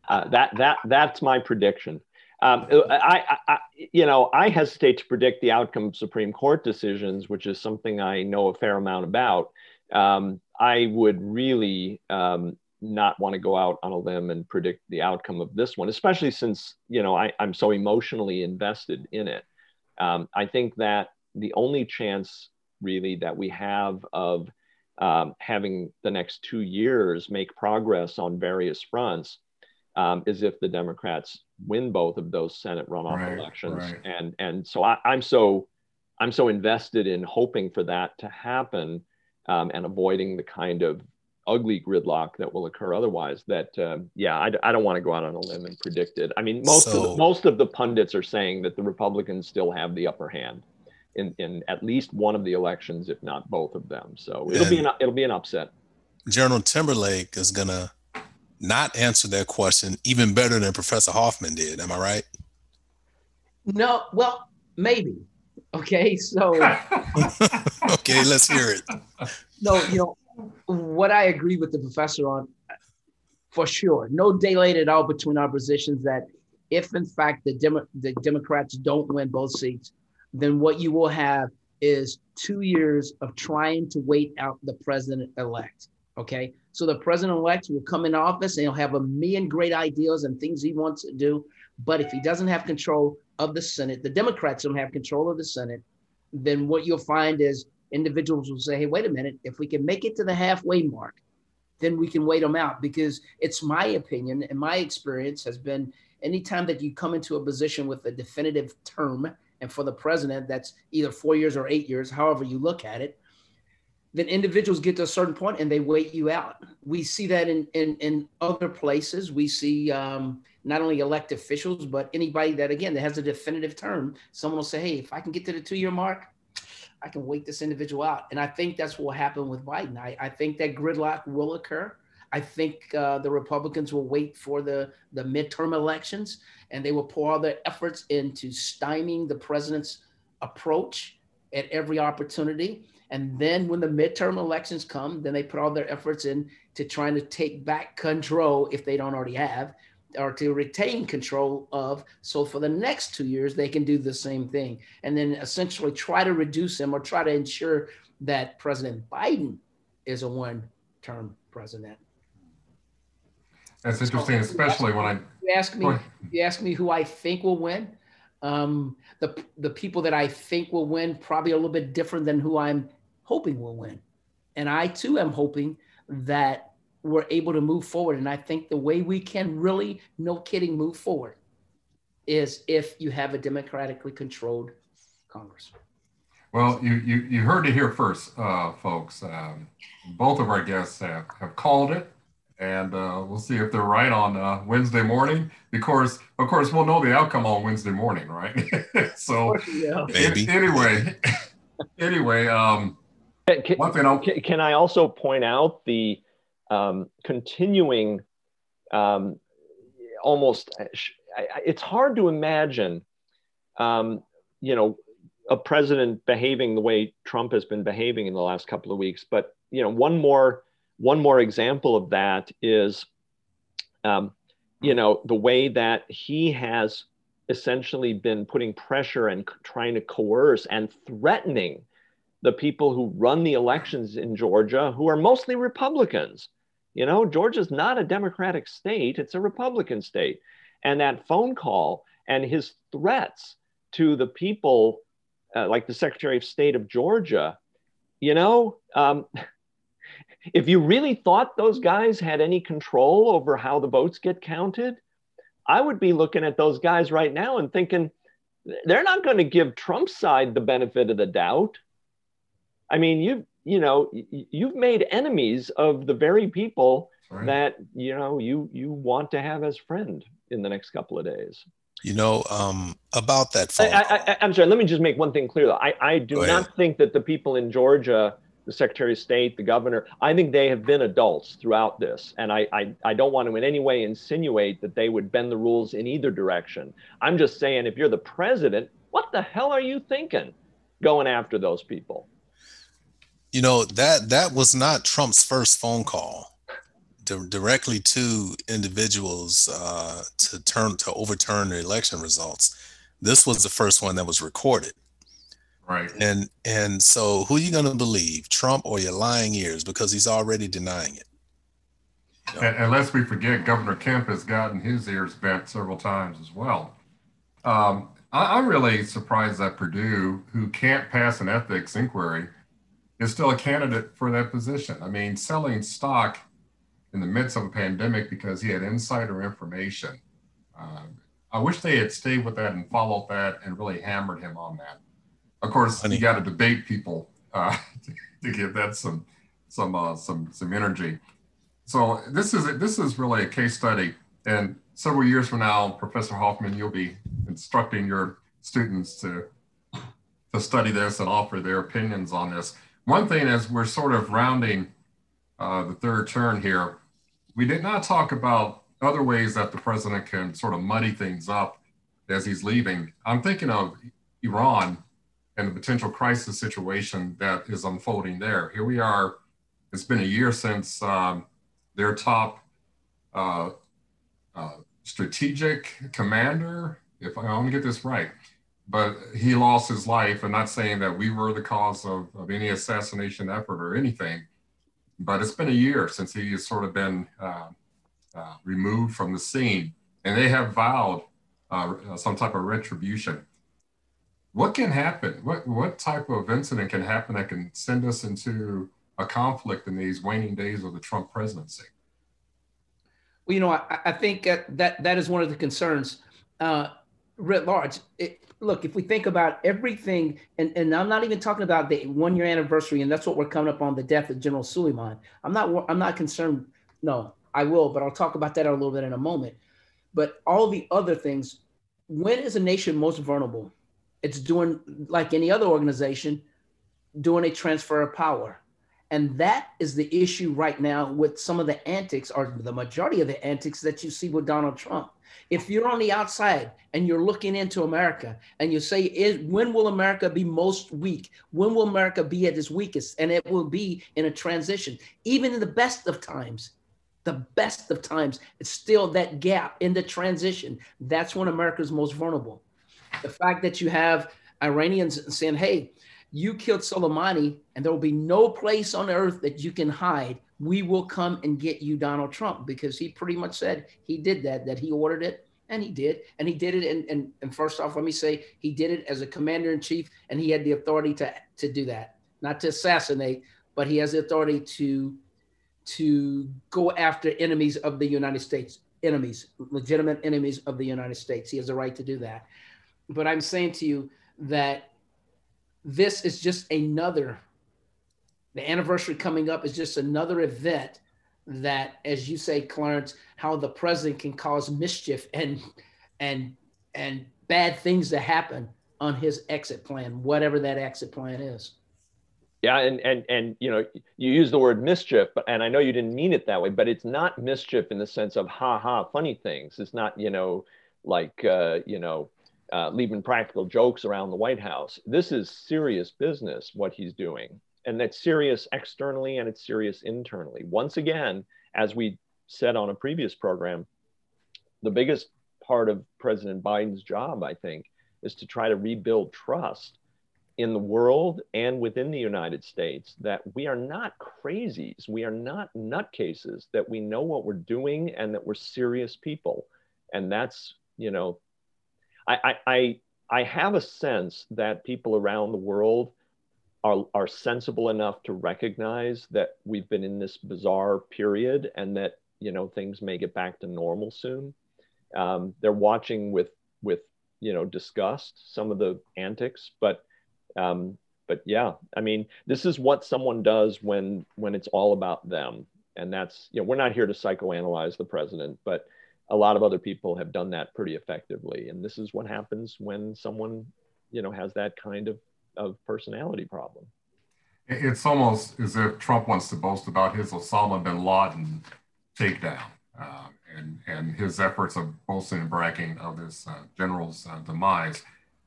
Uh, that that that's my prediction. Um, I, I, you know, I hesitate to predict the outcome of Supreme Court decisions, which is something I know a fair amount about. Um, I would really um, not want to go out on a limb and predict the outcome of this one, especially since you know I, am so emotionally invested in it. Um, I think that the only chance really that we have of um, having the next two years make progress on various fronts um, is if the Democrats win both of those Senate runoff right, elections. Right. And and so I, am so I'm so invested in hoping for that to happen um, and avoiding the kind of ugly gridlock that will occur otherwise that uh, yeah I, I don't want to go out on a limb and predict it i mean most so, of the, most of the pundits are saying that the republicans still have the upper hand in, in at least one of the elections, if not both of them. So it'll be an it'll be an upset.
General Timberlake is gonna not answer that question even better than Professor Hoffman did. Am I right?
No, well, maybe. Okay, so
okay, let's hear it.
No, you know what I agree with the professor on for sure. No daylight at all between our positions that if in fact the Demo- the Democrats don't win both seats, then what you will have is two years of trying to wait out the president elect. Okay. So the president elect will come in office and he'll have a million great ideas and things he wants to do. But if he doesn't have control of the Senate, the Democrats don't have control of the Senate, then what you'll find is individuals will say, hey, wait a minute, if we can make it to the halfway mark, then we can wait them out. Because it's my opinion and my experience has been anytime that you come into a position with a definitive term and for the president, that's either four years or eight years, however you look at it, then individuals get to a certain point and they wait you out. We see that in in, in other places. We see um, not only elected officials, but anybody that again that has a definitive term. Someone will say, "Hey, if I can get to the two year mark, I can wait this individual out. And I think that's what will happen with Biden. I, I think that gridlock will occur. I think uh, the Republicans will wait for the, the midterm elections and they will pour all their efforts into stymieing the president's approach at every opportunity. And then when the midterm elections come, then they put all their efforts in to trying to take back control if they don't already have, or to retain control of. So for the next two years, they can do the same thing. And then essentially try to reduce them or try to ensure that President Biden is a one term president.
That's interesting, especially when I
you ask me you ask me who I think will win. Um, the the people that I think will win probably a little bit different than who I'm hoping will win, and I too am hoping that we're able to move forward. And I think the way we can really, no kidding, move forward is if you have a democratically controlled Congress.
Well, you you, you heard it here first, uh, folks. Um, both of our guests have, have called it and uh, we'll see if they're right on uh, Wednesday morning. Because of course we'll know the outcome on Wednesday morning, right? so yeah. anyway, anyway, um,
can, one thing I'll, can I also point out the um, continuing, um, almost, it's hard to imagine, um, you know, a president behaving the way Trump has been behaving in the last couple of weeks. But you know, one more one more example of that is, um, you know, the way that he has essentially been putting pressure and trying to coerce and threatening the people who run the elections in Georgia, who are mostly Republicans. You know, Georgia's not a Democratic state, it's a Republican state. And that phone call and his threats to the people, uh, like the Secretary of State of Georgia, you know, um, if you really thought those guys had any control over how the votes get counted, I would be looking at those guys right now and thinking they're not going to give Trump's side the benefit of the doubt. I mean, you you know, you've made enemies of the very people right. that you know you you want to have as friend in the next couple of days.
You know, um, about that phone
I, am sorry. Let me just make one thing clear. Though. I, I do Go not ahead. think that the people in Georgia the Secretary of State, the governor. I think they have been adults throughout this. And I, I, I, don't want to in any way insinuate that they would bend the rules in either direction. I'm just saying, if you're the president, what the hell are you thinking going after those people?
You know, that that was not Trump's first phone call directly to individuals uh, to turn to overturn the election results. This was the first one that was recorded.
Right.
And and so who are you going to believe, Trump or your lying ears? Because he's already denying it.
You know? and, and, lest we forget, Governor Kemp has gotten his ears bent several times as well. Um, I, I'm really surprised that Perdue, who can't pass an ethics inquiry, is still a candidate for that position. I mean, selling stock in the midst of a pandemic because he had insider information. Uh, I wish they had stayed with that and followed that and really hammered him on that. Of course, Funny. you got to debate people uh, to give that some some uh, some some energy. So this is this is really a case study, and several years from now, Professor Hoffman, you'll be instructing your students to to study this and offer their opinions on this. One thing, as we're sort of rounding uh, the third turn here, we did not talk about other ways that the president can sort of muddy things up as he's leaving. I'm thinking of Iran and the potential crisis situation that is unfolding there. Here we are. It's been a year since um, their top uh, uh, strategic commander, if I to get this right, but he lost his life. I'm not saying that we were the cause of, of any assassination effort or anything, but it's been a year since he has sort of been uh, uh removed from the scene. And they have vowed uh, some type of retribution what can happen? What what type of incident can happen that can send us into a conflict in these waning days of the Trump presidency?
Well, you know, I, I think that that is one of the concerns uh, writ large. It, look, if we think about everything, and, and I'm not even talking about the one year anniversary, and that's what we're coming up on the death of General Suleiman. I'm not I'm not concerned. No, I will, but I'll talk about that a little bit in a moment. But all the other things, when is a nation most vulnerable? It's doing like any other organization doing a transfer of power. And that is the issue right now with some of the antics, or the majority of the antics that you see with Donald Trump. If you're on the outside and you're looking into America and you say, is, when will America be most weak? When will America be at its weakest? And it will be in a transition. Even in the best of times, the best of times, it's still that gap in the transition. That's when America's most vulnerable. The fact that you have Iranians saying, hey, you killed Soleimani, and there will be no place on earth that you can hide. We will come and get you, Donald Trump, because he pretty much said he did that, that he ordered it, and he did. And he did it. And, and, and first off, let me say he did it as a commander in chief, and he had the authority to, to do that, not to assassinate, but he has the authority to, to go after enemies of the United States, enemies, legitimate enemies of the United States. He has the right to do that. But I'm saying to you that this is just another the anniversary coming up is just another event that as you say clarence how the president can cause mischief and and and bad things to happen on his exit plan whatever that exit plan is.
Yeah and and and you know you use the word mischief and i know you didn't mean it that way but it's not mischief in the sense of ha ha funny things. It's not you know like uh, you know uh, leaving practical jokes around the White House. This is serious business, what he's doing. And that's serious externally and it's serious internally. Once again, as we said on a previous program, the biggest part of President Biden's job, I think, is to try to rebuild trust in the world and within the United States that we are not crazies, we are not nutcases, that we know what we're doing and that we're serious people. And that's, you know, I, I, I have a sense that people around the world are, are sensible enough to recognize that we've been in this bizarre period and that you know things may get back to normal soon. Um, they're watching with with you know disgust some of the antics, but um, but yeah, I mean this is what someone does when when it's all about them, and that's you know we're not here to psychoanalyze the president, but a lot of other people have done that pretty effectively. And this is what happens when someone, you know, has that kind of, of personality problem.
It's almost as if Trump wants to boast about his Osama bin Laden takedown uh, and, and his efforts of boasting and bragging of this uh, general's uh, demise.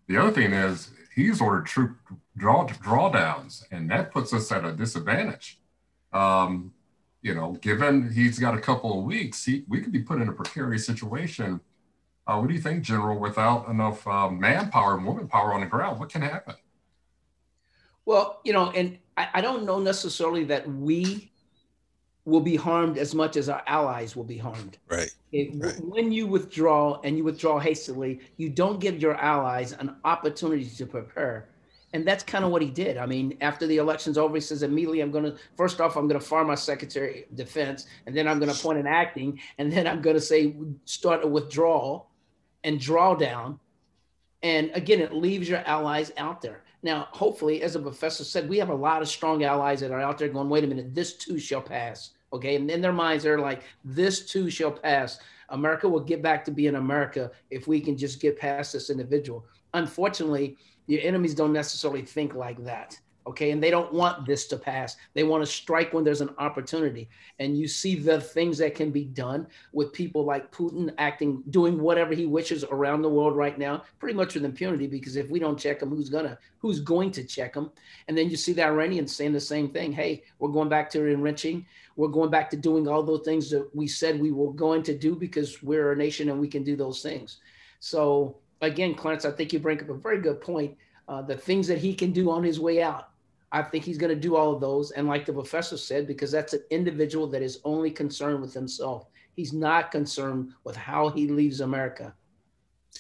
The other thing is he's ordered troop draw, drawdowns, and that puts us at a disadvantage. Um, you know, given he's got a couple of weeks, he, we could be put in a precarious situation. Uh, what do you think, General? Without enough uh, manpower and woman power on the ground, what can happen?
Well, you know, and I, I don't know necessarily that we will be harmed as much as our allies will be harmed.
Right.
It, right. When you withdraw and you withdraw hastily, you don't give your allies an opportunity to prepare and that's kind of what he did. I mean, after the election's over, he says immediately, I'm going to, first off, I'm going to fire my Secretary of Defense, and then I'm going to appoint an acting, and then I'm going to say, start a withdrawal and drawdown. And again, it leaves your allies out there. Now, hopefully, as a professor said, we have a lot of strong allies that are out there going, wait a minute, this too shall pass. Okay. And in their minds, they're like, this too shall pass. America will get back to being America if we can just get past this individual. Unfortunately, your enemies don't necessarily think like that okay? And they don't want this to pass. They want to strike when there's an opportunity. And you see the things that can be done with people like putin acting doing whatever he wishes around the world right now pretty much with impunity because if we don't check him who's gonna who's going to check him and then you see the iranians saying the same thing. Hey we're going back to enriching. We're going back to doing all those things that we said we were going to do because we're a nation and we can do those things. So again, Clarence, I think you bring up a very good point. Uh, the things that he can do on his way out, I think he's going to do all of those. And like the professor said, because that's an individual that is only concerned with himself. He's not concerned with how he leaves America.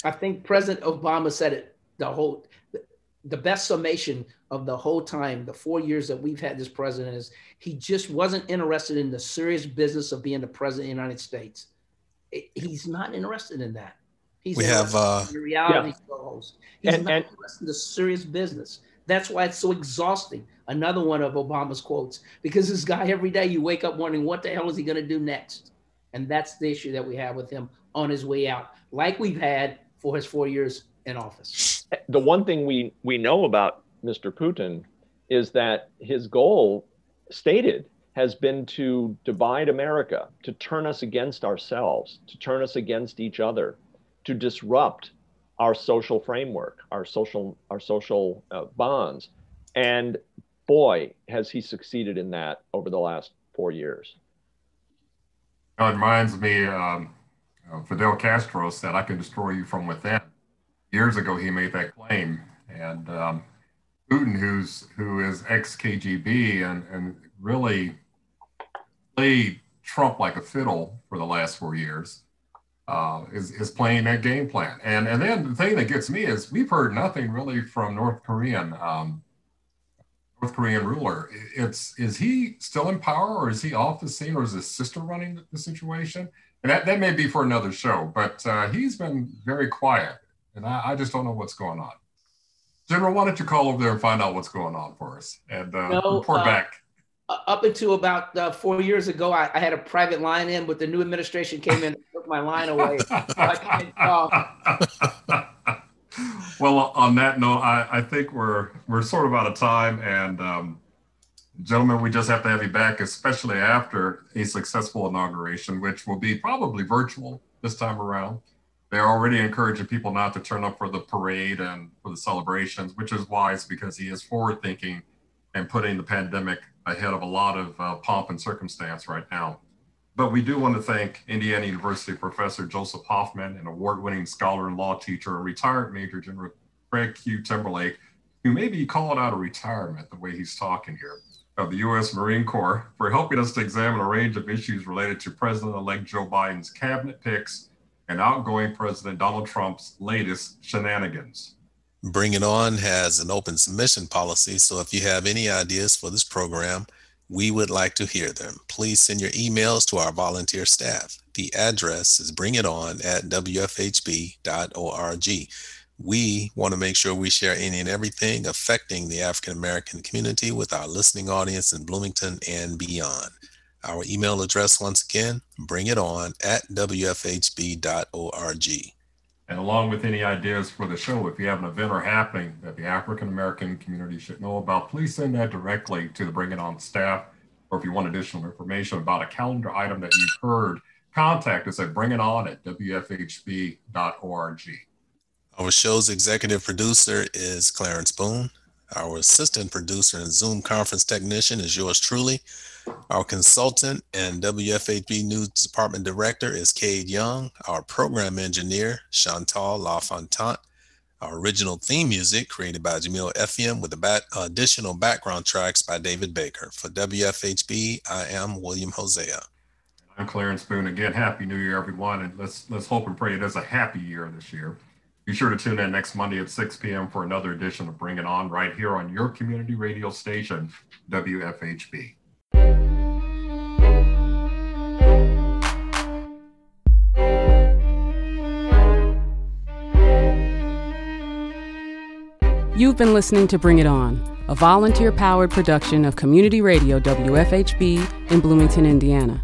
I think President Obama said it the whole, the best summation of the whole time, the four years that we've had this president is he just wasn't interested in the serious business of being the president of the United States. He's not interested in that.
He's we have uh,
reality yeah. shows. He's and, not and, interested in the serious business. That's why it's so exhausting. Another one of Obama's quotes, because this guy every day you wake up wondering what the hell is he going to do next, and that's the issue that we have with him on his way out, like we've had for his four years in office.
The one thing we we know about Mr. Putin is that his goal stated has been to divide America, to turn us against ourselves, to turn us against each other, to disrupt our social framework, our social our social uh, bonds, and boy, has he succeeded in that over the last four years.
It reminds me, um, Fidel Castro said, "I can destroy you from within." Years ago, he made that claim, and um, Putin, who's who is ex KGB and and really played Trump like a fiddle for the last four years, uh, is is playing that game plan. And and then the thing that gets me is we've heard nothing really from North Korean um, North Korean ruler. It's is he still in power, or is he off the scene, or is his sister running the situation? And that, that may be for another show. But uh, he's been very quiet, and I, I, just don't know what's going on. General, why don't you call over there and find out what's going on for us and uh, no, report uh, back?
Up until about uh, four years ago, I, I, had a private line in, but the new administration came in and took my line away.
well, on that note, I, I, think we're we're sort of out of time, and um, gentlemen, we just have to have you back, especially after a successful inauguration, which will be probably virtual this time around. They're already encouraging people not to turn up for the parade and for the celebrations, which is wise because he is forward thinking and putting the pandemic ahead of a lot of uh, pomp and circumstance right now. But we do want to thank Indiana University professor Joseph Hoffman, an award winning scholar and law teacher, and retired Major General Craig Q. Timberlake, who may be calling out of retirement the way he's talking here, of the U.S. Marine Corps, for helping us to examine a range of issues related to President elect Joe Biden's cabinet picks and outgoing President Donald Trump's latest shenanigans.
Bring It On has an open submission policy, so if you have any ideas for this program, we would like to hear them. Please send your emails to our volunteer staff. The address is bringiton at wfhb.org. We want to make sure we share any and everything affecting the African American community with our listening audience in Bloomington and beyond. Our email address, once again, bring it on at wfhb.org.
And along with any ideas for the show, if you have an event or happening that the African American community should know about, please send that directly to the Bring It On staff. Or if you want additional information about a calendar item that you've heard, contact us at bringiton at wfhb.org.
Our show's executive producer is Clarence Boone. Our assistant producer and Zoom conference technician is yours truly. Our consultant and WFHB News Department Director is Cade Young. Our program engineer, Chantal LaFontant. Our original theme music created by Jamil Effiam with bat- additional background tracks by David Baker. For WFHB, I am William Hosea.
I'm Clarence Boone. Again, Happy New Year, everyone. And let's let's hope and pray it is a happy year this year. Be sure to tune in next Monday at 6 p.m. for another edition of Bring It On right here on your community radio station, WFHB.
You've been listening to Bring It On, a volunteer powered production of Community Radio WFHB in Bloomington, Indiana.